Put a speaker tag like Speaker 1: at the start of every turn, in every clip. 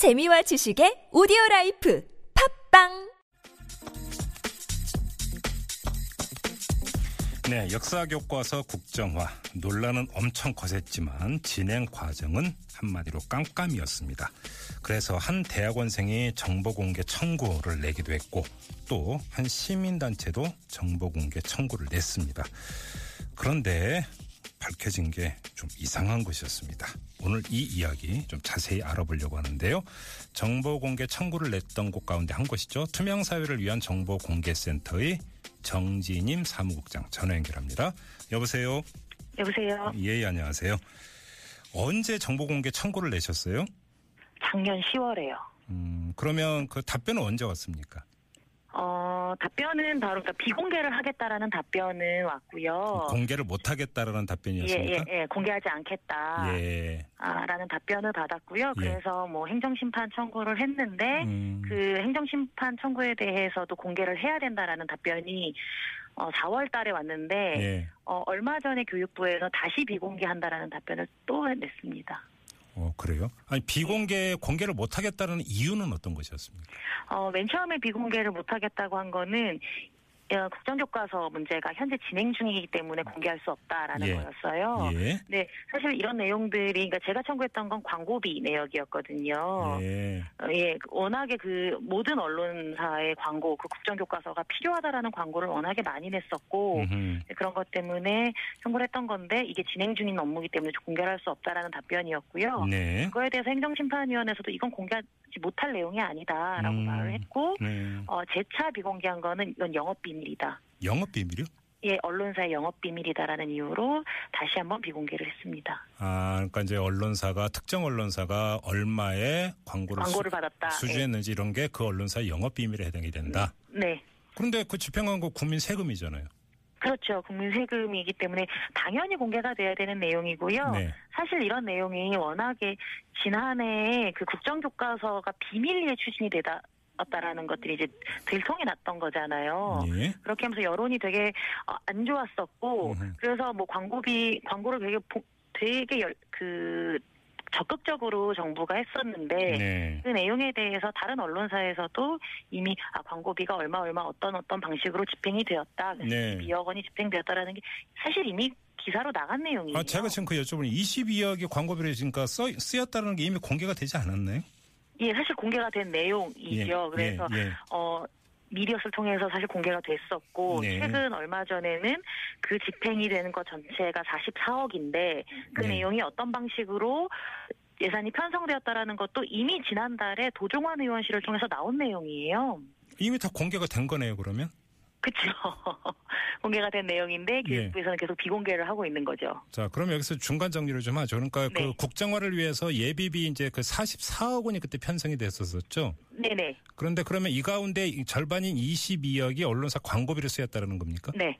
Speaker 1: 재미와 지식의 오디오 라이프 팟빵
Speaker 2: 네, 역사 교과서 국정화 논란은 엄청 거셌지만 진행 과정은 한마디로 깜깜이었습니다. 그래서 한 대학원생이 정보 공개 청구를 내기도 했고 또 한 시민단체도 정보 공개 청구를 냈습니다. 그런데 밝혀진 게 좀 이상한 것이었습니다. 오늘 이 이야기 좀 자세히 알아보려고 하는데요. 정보 공개 청구를 냈던 곳 가운데 한 곳이죠. 투명 사회를 위한 정보 공개 센터의 정진임 사무국장 전화 연결합니다. 여보세요.
Speaker 3: 여보세요.
Speaker 2: 예, 안녕하세요. 언제 정보 공개 청구를 내셨어요?
Speaker 3: 작년 10월에요.
Speaker 2: 음, 그러면 그 답변은 언제 왔습니까?
Speaker 3: 어, 답변은 바로 그러니까 비공개를 하겠다라는 답변은 왔고요.
Speaker 2: 공개를 못 하겠다라는
Speaker 3: 예,
Speaker 2: 답변이었습니까?
Speaker 3: 예, 예. 공개하지 않겠다.
Speaker 2: 예.
Speaker 3: 아, 라는 답변을 받았고요.
Speaker 2: 예.
Speaker 3: 그래서 뭐 행정심판 청구를 했는데
Speaker 2: 음,
Speaker 3: 그 행정심판 청구에 대해서도 공개를 해야 된다라는 답변이 어, 4월 달에 왔는데
Speaker 2: 예.
Speaker 3: 어, 얼마 전에 교육부에서 다시 비공개한다라는 답변을 또 냈습니다.
Speaker 2: 어, 그래요? 아니, 비공개, 공개를 못 하겠다는 이유는 어떤 것이었습니까?
Speaker 3: 어, 맨 처음에 비공개를 못하겠다고 한 거는 어, 국정교과서 문제가 현재 진행 중이기 때문에 공개할 수 없다라는
Speaker 2: 예.
Speaker 3: 거였어요.
Speaker 2: 예.
Speaker 3: 네, 사실 이런 내용들이 그러니까 제가 청구했던 건 광고비 내역이었거든요.
Speaker 2: 예.
Speaker 3: 어, 예, 워낙에 그 모든 언론사의 광고, 그 국정교과서가 필요하다라는 광고를 워낙에 많이 냈었고
Speaker 2: 음흠.
Speaker 3: 네, 그런 것 때문에 청구를 했던 건데 이게 진행 중인 업무이기 때문에 공개할 수 없다라는 답변이었고요.
Speaker 2: 네.
Speaker 3: 그거에 대해서 행정심판위원회에서도 이건 공개하지 못할 내용이 아니다라고
Speaker 2: 음.
Speaker 3: 말을 했고
Speaker 2: 네.
Speaker 3: 어, 재차 비공개한 거는 이건 영업 비밀이다.
Speaker 2: 영업 비밀이요?
Speaker 3: 예, 언론사의 영업 비밀이다라는 이유로 다시 한번 비공개를 했습니다.
Speaker 2: 아, 그러니까 이제 언론사가 특정 언론사가 얼마의 광고를,
Speaker 3: 광고를 받았다.
Speaker 2: 수, 주했는지 이런 게 그 언론사의 영업 비밀에 해당이 된다.
Speaker 3: 예. 네.
Speaker 2: 그런데 그 집행광고 국민 세금이잖아요.
Speaker 3: 그렇죠. 국민 세금이기 때문에 당연히 공개가 돼야 되는 내용이고요.
Speaker 2: 네.
Speaker 3: 사실 이런 내용이 워낙에 지난해 그 국정교과서가 비밀리에 추진이 되다. 었다라는 것들이 이제 들통이 났던 거잖아요.
Speaker 2: 예.
Speaker 3: 그렇게 하면서 여론이 되게 어, 안 좋았었고
Speaker 2: 음흠.
Speaker 3: 그래서 뭐 광고비 광고를 되게 보- 되게 열, 그 적극적으로 정부가 했었는데
Speaker 2: 네.
Speaker 3: 그 내용에 대해서 다른 언론사에서도 이미 아, 광고비가 얼마 얼마 어떤 어떤 방식으로 집행이 되었다.
Speaker 2: 네.
Speaker 3: 2억 원이 집행되었다라는 게 사실 이미 기사로 나간 내용이에요.
Speaker 2: 아, 제가 지금 그 여쭤보니 22억의 광고비를 지금까 써, 쓰였다는 게 이미 공개가 되지 않았나요?
Speaker 3: 예, 사실 공개가 된 내용이죠. 그래서
Speaker 2: 예, 예.
Speaker 3: 어 미디어스를 통해서 사실 공개가 됐었고
Speaker 2: 네.
Speaker 3: 최근 얼마 전에는 그 집행이 되는 것 전체가 44억인데 그
Speaker 2: 네.
Speaker 3: 내용이 어떤 방식으로 예산이 편성되었다라는 것도 이미 지난달에 도종환 의원실을 통해서 나온 내용이에요.
Speaker 2: 이미 다 공개가 된 거네요, 그러면?
Speaker 3: 그렇죠. 공개가 된 내용인데
Speaker 2: 예.
Speaker 3: 교육부에서는 계속 비공개를 하고 있는 거죠.
Speaker 2: 자, 그럼 여기서 중간 정리를 좀 하죠. 그러니까 그
Speaker 3: 네.
Speaker 2: 국정화를 위해서 예비비 이제 그 44억 원이 그때 편성이 됐었었죠.
Speaker 3: 네네.
Speaker 2: 그런데 그러면 이 가운데 이 절반인 22억이 언론사 광고비를 쓰였다는 겁니까?
Speaker 3: 네.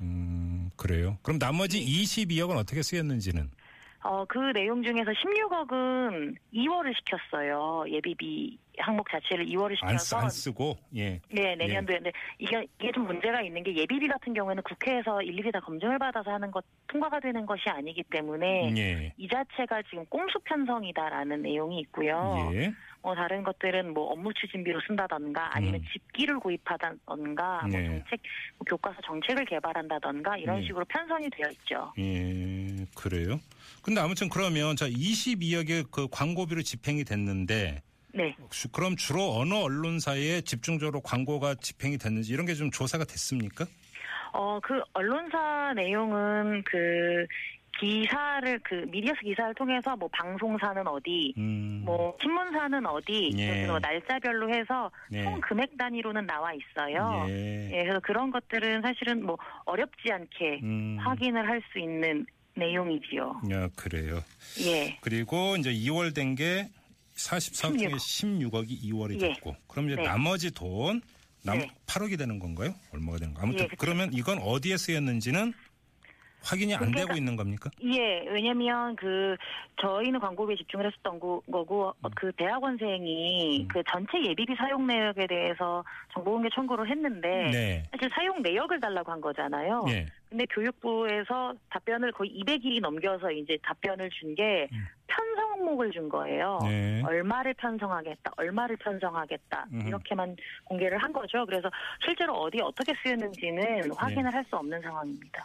Speaker 2: 음, 그래요. 그럼 나머지 22억은 어떻게 쓰였는지는?
Speaker 3: 어, 그 내용 중에서 16억은 2월을 시켰어요. 예비비 항목 자체를 2월을
Speaker 2: 안, 쓰,
Speaker 3: 시켜서
Speaker 2: 안 쓰고, 예.
Speaker 3: 네, 내년도에. 근데 이게, 이게 좀 문제가 있는 게 예비비 같은 경우에는 국회에서 일일이 다 검증을 받아서 하는 것, 통과가 되는 것이 아니기 때문에
Speaker 2: 예.
Speaker 3: 이 자체가 지금 꼼수 편성이다라는 내용이 있고요.
Speaker 2: 예.
Speaker 3: 뭐 다른 것들은 뭐 업무 추진비로 쓴다던가 아니면
Speaker 2: 음.
Speaker 3: 집기를 구입하다던가 뭐
Speaker 2: 네.
Speaker 3: 정책, 뭐 교과서 정책을 개발한다던가 이런
Speaker 2: 네.
Speaker 3: 식으로 편성이 되어 있죠.
Speaker 2: 예, 그래요. 근데 아무튼 그러면 자 22억의 그 광고비로 집행이 됐는데
Speaker 3: 네.
Speaker 2: 주- 그럼 주로 어느 언론사에 집중적으로 광고가 집행이 됐는지 이런 게 좀 조사가 됐습니까?
Speaker 3: 어, 그 언론사 내용은 그 기사를 그 미디어스 기사를 통해서 뭐 방송사는 어디
Speaker 2: 음.
Speaker 3: 뭐 신문사는 어디
Speaker 2: 예.
Speaker 3: 뭐 날짜별로 해서
Speaker 2: 네.
Speaker 3: 총 금액 단위로는 나와 있어요.
Speaker 2: 예.
Speaker 3: 예, 그래서 그런 것들은 사실은 뭐 어렵지 않게
Speaker 2: 음.
Speaker 3: 확인을 할 수 있는 내용이지요.
Speaker 2: 야, 그래요.
Speaker 3: 예.
Speaker 2: 그리고 이제 2월 된게 44억 중에
Speaker 3: 16.
Speaker 2: 16억이 2월이
Speaker 3: 예.
Speaker 2: 됐고 그럼 이제
Speaker 3: 네.
Speaker 2: 나머지 돈 남,
Speaker 3: 네.
Speaker 2: 8억이 되는 건가요? 얼마가 되는 거? 아무튼
Speaker 3: 예, 그쵸.
Speaker 2: 그러면 이건 어디에 쓰였는지는 확인이 안 되고 있는 겁니까?
Speaker 3: 예, 왜냐면 그 저희는 광고비에 집중을 했었던 거, 고
Speaker 2: 음.
Speaker 3: 그 대학원생이 그 전체 예비비 사용 내역에 대해서 정보공개 청구를 했는데
Speaker 2: 네.
Speaker 3: 사실 사용 내역을 달라고 한 거잖아요.
Speaker 2: 예.
Speaker 3: 근데 교육부에서 답변을 거의 200일이 넘겨서 이제 답변을 준게
Speaker 2: 음.
Speaker 3: 항목을 준 거예요.
Speaker 2: 네.
Speaker 3: 얼마를 편성하겠다, 얼마를 편성하겠다
Speaker 2: 음.
Speaker 3: 이렇게만 공개를 한 거죠. 그래서 실제로 어디에 어떻게 쓰였는지는 확인을 할 수 없는 상황입니다.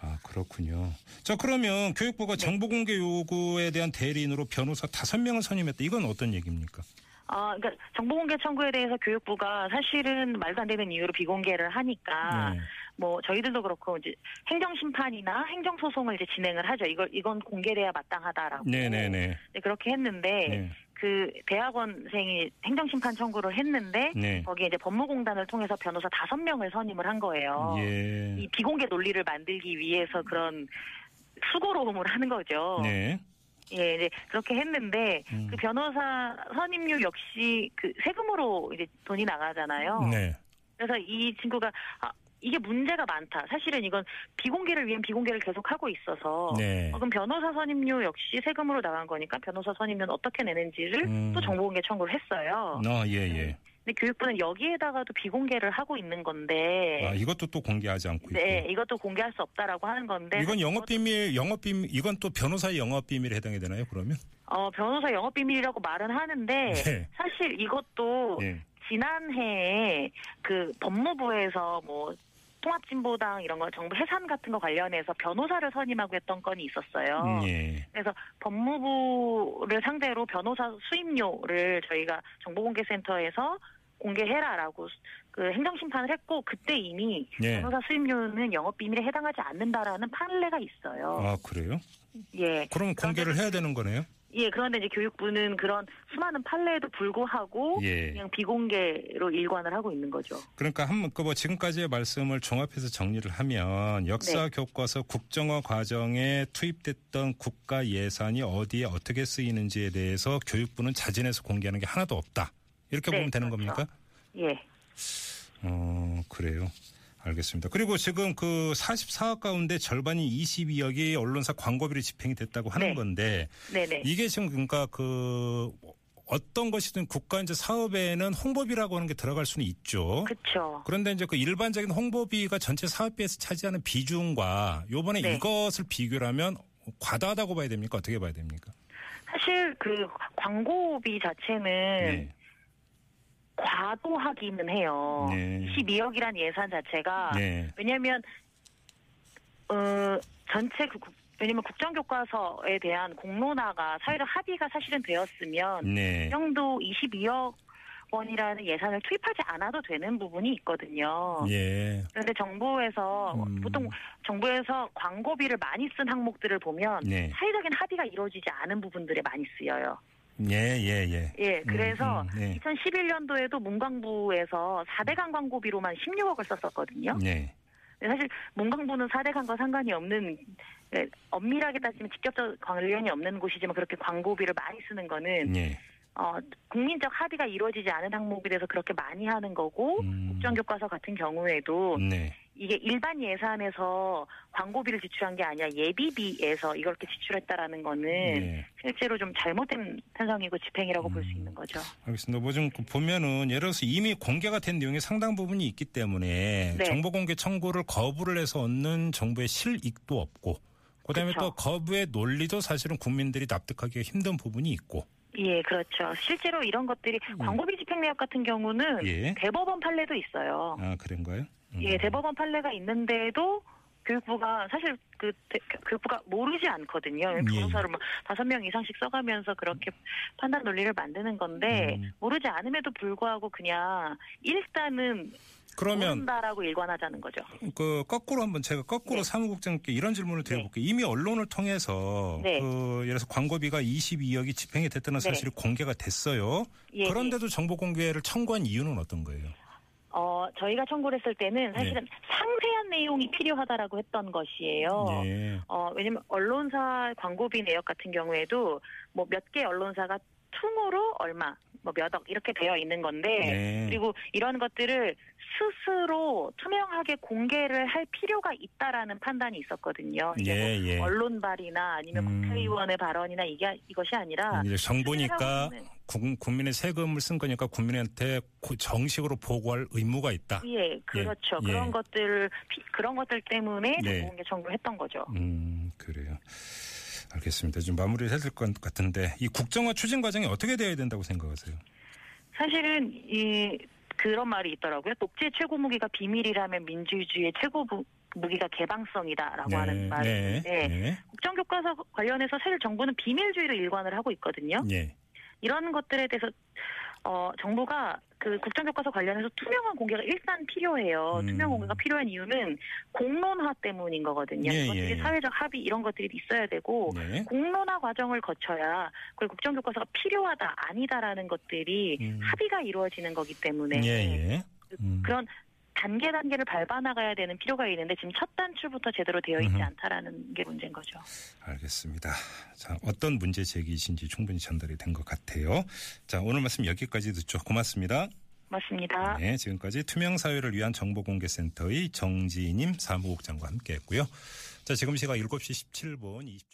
Speaker 2: 아, 그렇군요. 자, 그러면 교육부가
Speaker 3: 네.
Speaker 2: 정보 공개 요구에 대한 대리인으로 변호사 다섯 명을 선임했다. 이건 어떤 얘기입니까?
Speaker 3: 아, 그러니까 정보공개 청구에 대해서 교육부가 사실은 말도 안 되는 이유로 비공개를 하니까
Speaker 2: 네.
Speaker 3: 뭐 저희들도 그렇고 이제 행정 심판이나 행정 소송을 이제 진행을 하죠. 이걸 이건 공개돼야 마땅하다라고.
Speaker 2: 네, 네, 네.
Speaker 3: 네, 그렇게 했는데
Speaker 2: 네.
Speaker 3: 그 대학원생이 행정심판 청구를 했는데
Speaker 2: 네.
Speaker 3: 거기에 이제 법무공단을 통해서 변호사 다섯 명을 선임을 한 거예요.
Speaker 2: 예.
Speaker 3: 이 비공개 논리를 만들기 위해서 그런 수고로움을 하는 거죠.
Speaker 2: 네.
Speaker 3: 예, 이제 그렇게 했는데
Speaker 2: 음.
Speaker 3: 그 변호사 선임료 역시 그 세금으로 이제 돈이 나가잖아요.
Speaker 2: 네.
Speaker 3: 그래서 이 친구가 아, 이게 문제가 많다. 사실은 이건 비공개를 위한 비공개를 계속 하고 있어서
Speaker 2: 네.
Speaker 3: 어, 그럼 변호사 선임료 역시 세금으로 나간 거니까 변호사 선임료는 어떻게 내는지를
Speaker 2: 음.
Speaker 3: 또 정보공개 청구를 했어요.
Speaker 2: 어, 예, 예.
Speaker 3: 근데 교육부는 여기에다가도 비공개를 하고 있는 건데
Speaker 2: 아, 이것도 또 공개하지 않고 있고.
Speaker 3: 네, 이것도 공개할 수 없다라고 하는 건데
Speaker 2: 이건 영업 비밀, 영업 비밀, 이건 또 변호사의 영업 비밀에 해당이 되나요, 그러면?
Speaker 3: 어, 변호사 영업 비밀이라고 말은 하는데
Speaker 2: 네.
Speaker 3: 사실 이것도
Speaker 2: 예.
Speaker 3: 지난해에 그 법무부에서 뭐 통합진보당 이런 거 정부 해산 같은 거 관련해서 변호사를 선임하고 했던 건이 있었어요.
Speaker 2: 음, 예.
Speaker 3: 그래서 법무부를 상대로 변호사 수임료를 저희가 정보공개센터에서 공개해라라고 그 행정심판을 했고 그때 이미
Speaker 2: 예.
Speaker 3: 변호사 수임료는 영업비밀에 해당하지 않는다라는 판례가 있어요.
Speaker 2: 아, 그래요?
Speaker 3: 예.
Speaker 2: 그럼 공개를 해야 되는 거네요?
Speaker 3: 예, 그런데 이제 교육부는 그런 수많은 판례에도 불구하고
Speaker 2: 예.
Speaker 3: 그냥 비공개로 일관을 하고 있는 거죠.
Speaker 2: 그러니까 한번 그뭐 지금까지의 말씀을 종합해서 정리를 하면 역사
Speaker 3: 네.
Speaker 2: 교과서 국정화 과정에 투입됐던 국가 예산이 어디에 어떻게 쓰이는지에 대해서 교육부는 자진해서 공개하는 게 하나도 없다. 이렇게
Speaker 3: 네,
Speaker 2: 보면 되는
Speaker 3: 그렇죠.
Speaker 2: 겁니까?
Speaker 3: 예.
Speaker 2: 어, 그래요. 알겠습니다. 그리고 지금 그 44억 가운데 절반이 22억이 언론사 광고비로 집행이 됐다고 하는
Speaker 3: 네.
Speaker 2: 건데
Speaker 3: 네네.
Speaker 2: 이게 지금 그러니까 그 어떤 것이든 국가 이제 사업에는 홍보비라고 하는 게 들어갈 수는 있죠.
Speaker 3: 그렇죠.
Speaker 2: 그런데 이제 그 일반적인 홍보비가 전체 사업비에서 차지하는 비중과 요번에
Speaker 3: 네.
Speaker 2: 이것을 비교를 하면 과다하다고 봐야 됩니까? 어떻게 봐야 됩니까?
Speaker 3: 사실 그 광고비 자체는
Speaker 2: 네.
Speaker 3: 과도하기는 해요.
Speaker 2: 네.
Speaker 3: 12억이란 예산 자체가
Speaker 2: 네.
Speaker 3: 왜냐하면 어 전체 그 국- 왜냐면 국정교과서에 대한 공론화가 사회적 합의가 사실은 되었으면
Speaker 2: 네.
Speaker 3: 정도 22억 원이라는 예산을 투입하지 않아도 되는 부분이 있거든요.
Speaker 2: 예.
Speaker 3: 그런데 정부에서
Speaker 2: 음.
Speaker 3: 보통 정부에서 광고비를 많이 쓴 항목들을 보면
Speaker 2: 네.
Speaker 3: 사회적인 합의가 이루어지지 않은 부분들에 많이 쓰여요.
Speaker 2: 예, 예, 예.
Speaker 3: 예, 그래서
Speaker 2: 음, 네.
Speaker 3: 2011년도에도 문광부에서 4대강 광고비로만 16억을 썼었거든요.
Speaker 2: 네.
Speaker 3: 근데 사실 문광부는 4대강과 상관이 없는 네, 엄밀하게 따지면 직접적 관련이 없는 곳이지만 그렇게 광고비를 많이 쓰는 거는
Speaker 2: 예.
Speaker 3: 어, 국민적 합의가 이루어지지 않은 항목에 대해서 그렇게 많이 하는 거고
Speaker 2: 음.
Speaker 3: 국정교과서 같은 경우에도
Speaker 2: 네.
Speaker 3: 이게 일반 예산에서 광고비를 지출한 게 아니라 예비비에서 이걸 이렇게 지출했다라는 거는
Speaker 2: 네.
Speaker 3: 실제로 좀 잘못된 편성이고 집행이라고 볼수
Speaker 2: 음.
Speaker 3: 있는 거죠.
Speaker 2: 알겠습니다. 뭐 좀 보면은 예를 들어서 이미 공개가 된 내용의 상당 부분이 있기 때문에
Speaker 3: 네.
Speaker 2: 정보 공개 청구를 거부를 해서 얻는 정부의 실익도 없고 그다음에
Speaker 3: 그쵸.
Speaker 2: 또 거부의 논리도 사실은 국민들이 납득하기가 힘든 부분이 있고
Speaker 3: 예, 그렇죠. 실제로 이런 것들이 광고비 집행 내역 같은 경우는
Speaker 2: 음. 예.
Speaker 3: 대법원 판례도 있어요.
Speaker 2: 아 그런가요? 음.
Speaker 3: 예, 대법원 판례가 있는데도 교육부가 사실 그 대- 교육부가 모르지 않거든요.
Speaker 2: 예.
Speaker 3: 변호사를 막 다섯 명 이상씩 써가면서 그렇게 판단 논리를 만드는 건데
Speaker 2: 음.
Speaker 3: 모르지 않음에도 불구하고 그냥 일단은
Speaker 2: 그러면
Speaker 3: 모른다라고 일관하자는 거죠.
Speaker 2: 그 거꾸로 한번 제가 거꾸로
Speaker 3: 네.
Speaker 2: 사무국장님께 이런 질문을 드려볼게요. 이미 언론을 통해서
Speaker 3: 네.
Speaker 2: 그 예를 들어서 광고비가 22억이 집행이 됐다는
Speaker 3: 네.
Speaker 2: 사실이 공개가 됐어요.
Speaker 3: 예, 예.
Speaker 2: 그런데도 정보 공개를 청구한 이유는 어떤 거예요?
Speaker 3: 어, 저희가 청구를 했을 때는 사실은 상세한 내용이 필요하다라고 했던 것이에요.
Speaker 2: 예.
Speaker 3: 어, 왜냐면 언론사 광고비 내역 같은 경우에도 뭐 몇 개 언론사가 총으로 얼마, 뭐 몇 억 이렇게 되어 있는 건데
Speaker 2: 네.
Speaker 3: 그리고 이런 것들을 스스로 투명하게 공개를 할 필요가 있다라는 판단이 있었거든요. 이게
Speaker 2: 예,
Speaker 3: 뭐
Speaker 2: 예.
Speaker 3: 언론 발이나 아니면
Speaker 2: 음.
Speaker 3: 국회의원의 발언이나 이게 이것이 아니라
Speaker 2: 이제 정부니까 국- 국민의 세금을 쓴 거니까 국민한테 고- 정식으로 보고할 의무가 있다.
Speaker 3: 예, 그렇죠.
Speaker 2: 예.
Speaker 3: 그런 것들 피- 그런 것들 때문에
Speaker 2: 네.
Speaker 3: 정보공개 청구를 했던 거죠.
Speaker 2: 음, 그래요. 알겠습니다. 좀 마무리를 해야 될 것 같은데 이 국정화 추진 과정이 어떻게 돼야 된다고 생각하세요?
Speaker 3: 사실은 이 그런 말이 있더라고요. 독재 최고 무기가 비밀이라면 민주주의의 최고 무, 무기가 개방성이다라고 하는 말인데
Speaker 2: 네.
Speaker 3: 국정교과서 관련해서 사실 정부는 비밀주의로 일관을 하고 있거든요.
Speaker 2: 예.
Speaker 3: 이런 것들에 대해서 어, 정부가 그 국정교과서 관련해서 투명한 공개가 일단 필요해요.
Speaker 2: 음.
Speaker 3: 투명 공개가 필요한 이유는 공론화 때문인 거거든요.
Speaker 2: 예,
Speaker 3: 이것들이
Speaker 2: 예.
Speaker 3: 사회적 합의 이런 것들이 있어야 되고
Speaker 2: 네.
Speaker 3: 공론화 과정을 거쳐야 그 국정교과서가 필요하다 아니다라는 것들이
Speaker 2: 음.
Speaker 3: 합의가 이루어지는 거기 때문에
Speaker 2: 예, 예. 음.
Speaker 3: 그런 단계 단계를 밟아 나가야 되는 필요가 있는데 지금 첫 단추부터 제대로 되어 있지. 않다라는 게 문제인 거죠.
Speaker 2: 알겠습니다. 자, 어떤 문제 제기이신지 충분히 전달이 된 것 같아요. 자, 오늘 말씀 여기까지 듣죠. 고맙습니다.
Speaker 3: 맞습니다.
Speaker 2: 네, 지금까지 투명사회를 위한 정보공개센터의 정지희님 사무국장과 함께했고요. 자, 지금 시각 7시 17분 20초.